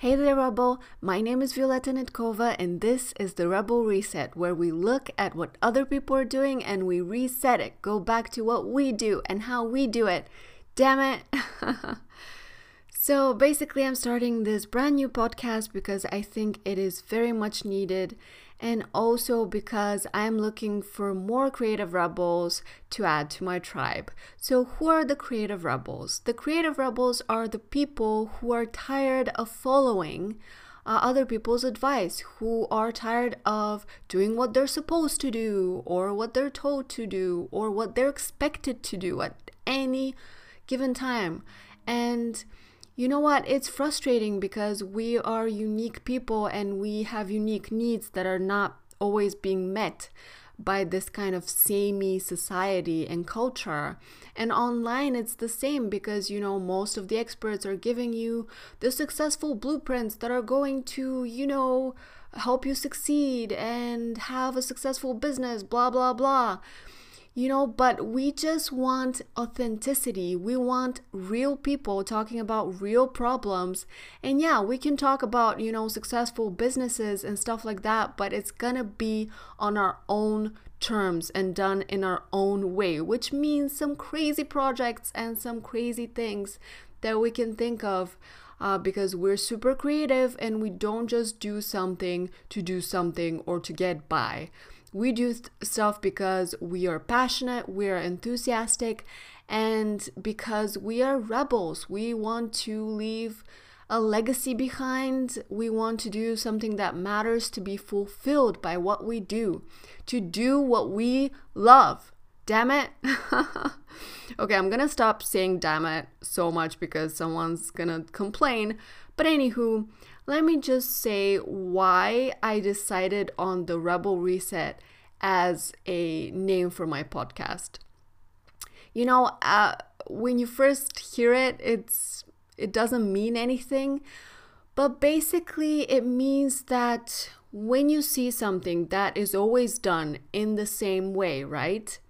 Hey there, Rebel. My name is Violeta Nitkova, and this is the Rebel Reset, where we look at what other people are doing and we reset it, go back to what we do and how we do it. Damn it. so, basically, I'm starting this brand new podcast because I think it is very much needed and also because I'm looking for more creative rebels to add to my tribe. So, who are the creative rebels? The creative rebels are the people who are tired of following. Uh, other people's advice, who are tired of doing what they're supposed to do, or what they're told to do, or what they're expected to do at any given time. And you know what? It's frustrating because we are unique people and we have unique needs that are not always being met by this kind of samey society and culture. And online, it's the same because, you know, most of the experts are giving you the successful blueprints that are going to, you know, help you succeed and have a successful business, blah, blah, blah you know, but we just want authenticity. We want real people talking about real problems. And yeah, we can talk about, you know, successful businesses and stuff like that, but it's gonna be on our own terms and done in our own way, which means some crazy projects and some crazy things that we can think of. Uh, because we're super creative and we don't just do something to do something or to get by. We do stuff because we are passionate, we are enthusiastic, and because we are rebels. We want to leave a legacy behind. We want to do something that matters to be fulfilled by what we do, to do what we love. Damn it. okay, I'm gonna stop saying damn it so much because someone's gonna complain. But anywho, let me just say why I decided on the Rebel Reset as a name for my podcast. You know, uh, when you first hear it, it's it doesn't mean anything, but basically it means that when you see something that is always done in the same way, right?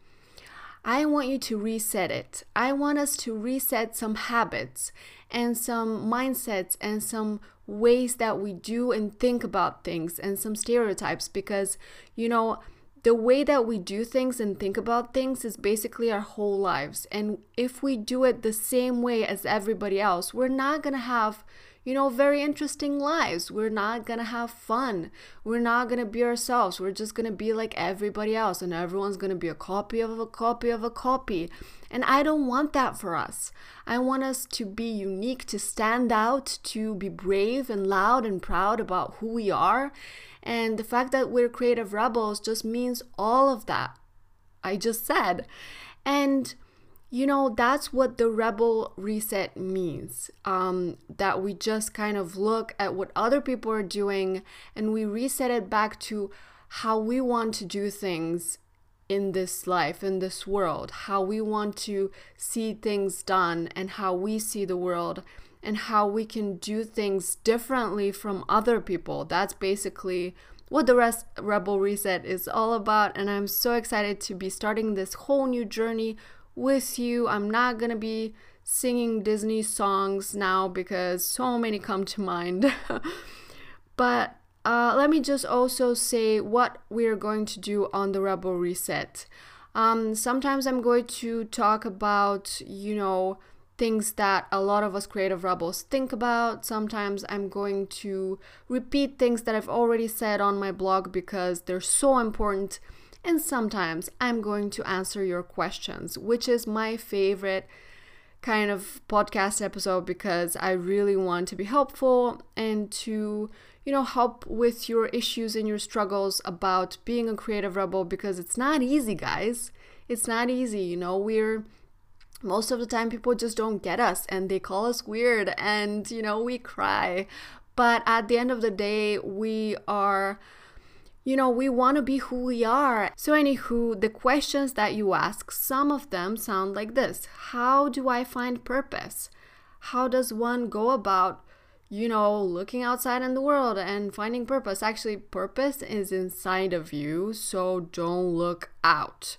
I want you to reset it. I want us to reset some habits and some mindsets and some ways that we do and think about things and some stereotypes because, you know, the way that we do things and think about things is basically our whole lives. And if we do it the same way as everybody else, we're not going to have you know, very interesting lives. We're not gonna have fun. We're not gonna be ourselves. We're just gonna be like everybody else, and everyone's gonna be a copy of a copy of a copy. And I don't want that for us. I want us to be unique, to stand out, to be brave and loud and proud about who we are. And the fact that we're creative rebels just means all of that I just said. And you know, that's what the rebel reset means. Um, that we just kind of look at what other people are doing and we reset it back to how we want to do things in this life, in this world, how we want to see things done, and how we see the world, and how we can do things differently from other people. That's basically what the rest Rebel Reset is all about. And I'm so excited to be starting this whole new journey with you. I'm not gonna be singing Disney songs now because so many come to mind. but uh, let me just also say what we're going to do on the Rebel Reset. Um, sometimes I'm going to talk about, you know, things that a lot of us creative rebels think about. Sometimes I'm going to repeat things that I've already said on my blog because they're so important and sometimes I'm going to answer your questions, which is my favorite kind of podcast episode because I really want to be helpful and to, you know, help with your issues and your struggles about being a creative rebel because it's not easy, guys. It's not easy, you know, we're most of the time people just don't get us and they call us weird and, you know, we cry. But at the end of the day, we are you know, we want to be who we are. So, anywho, the questions that you ask, some of them sound like this How do I find purpose? How does one go about, you know, looking outside in the world and finding purpose? Actually, purpose is inside of you, so don't look out,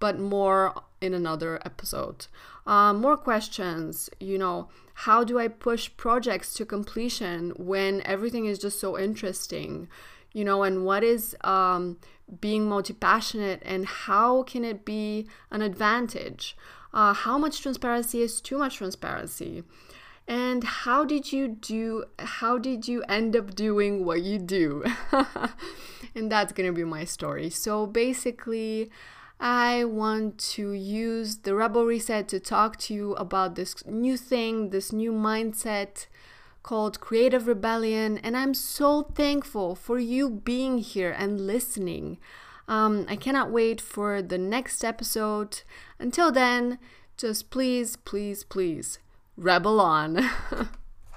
but more in another episode. uh, more questions, you know, how do I push projects to completion when everything is just so interesting? You know, and what is um, being multi passionate and how can it be an advantage? Uh, how much transparency is too much transparency? And how did you do, how did you end up doing what you do? and that's gonna be my story. So basically, I want to use the Rebel Reset to talk to you about this new thing, this new mindset called Creative Rebellion. And I'm so thankful for you being here and listening. Um, I cannot wait for the next episode. Until then, just please, please, please, rebel on.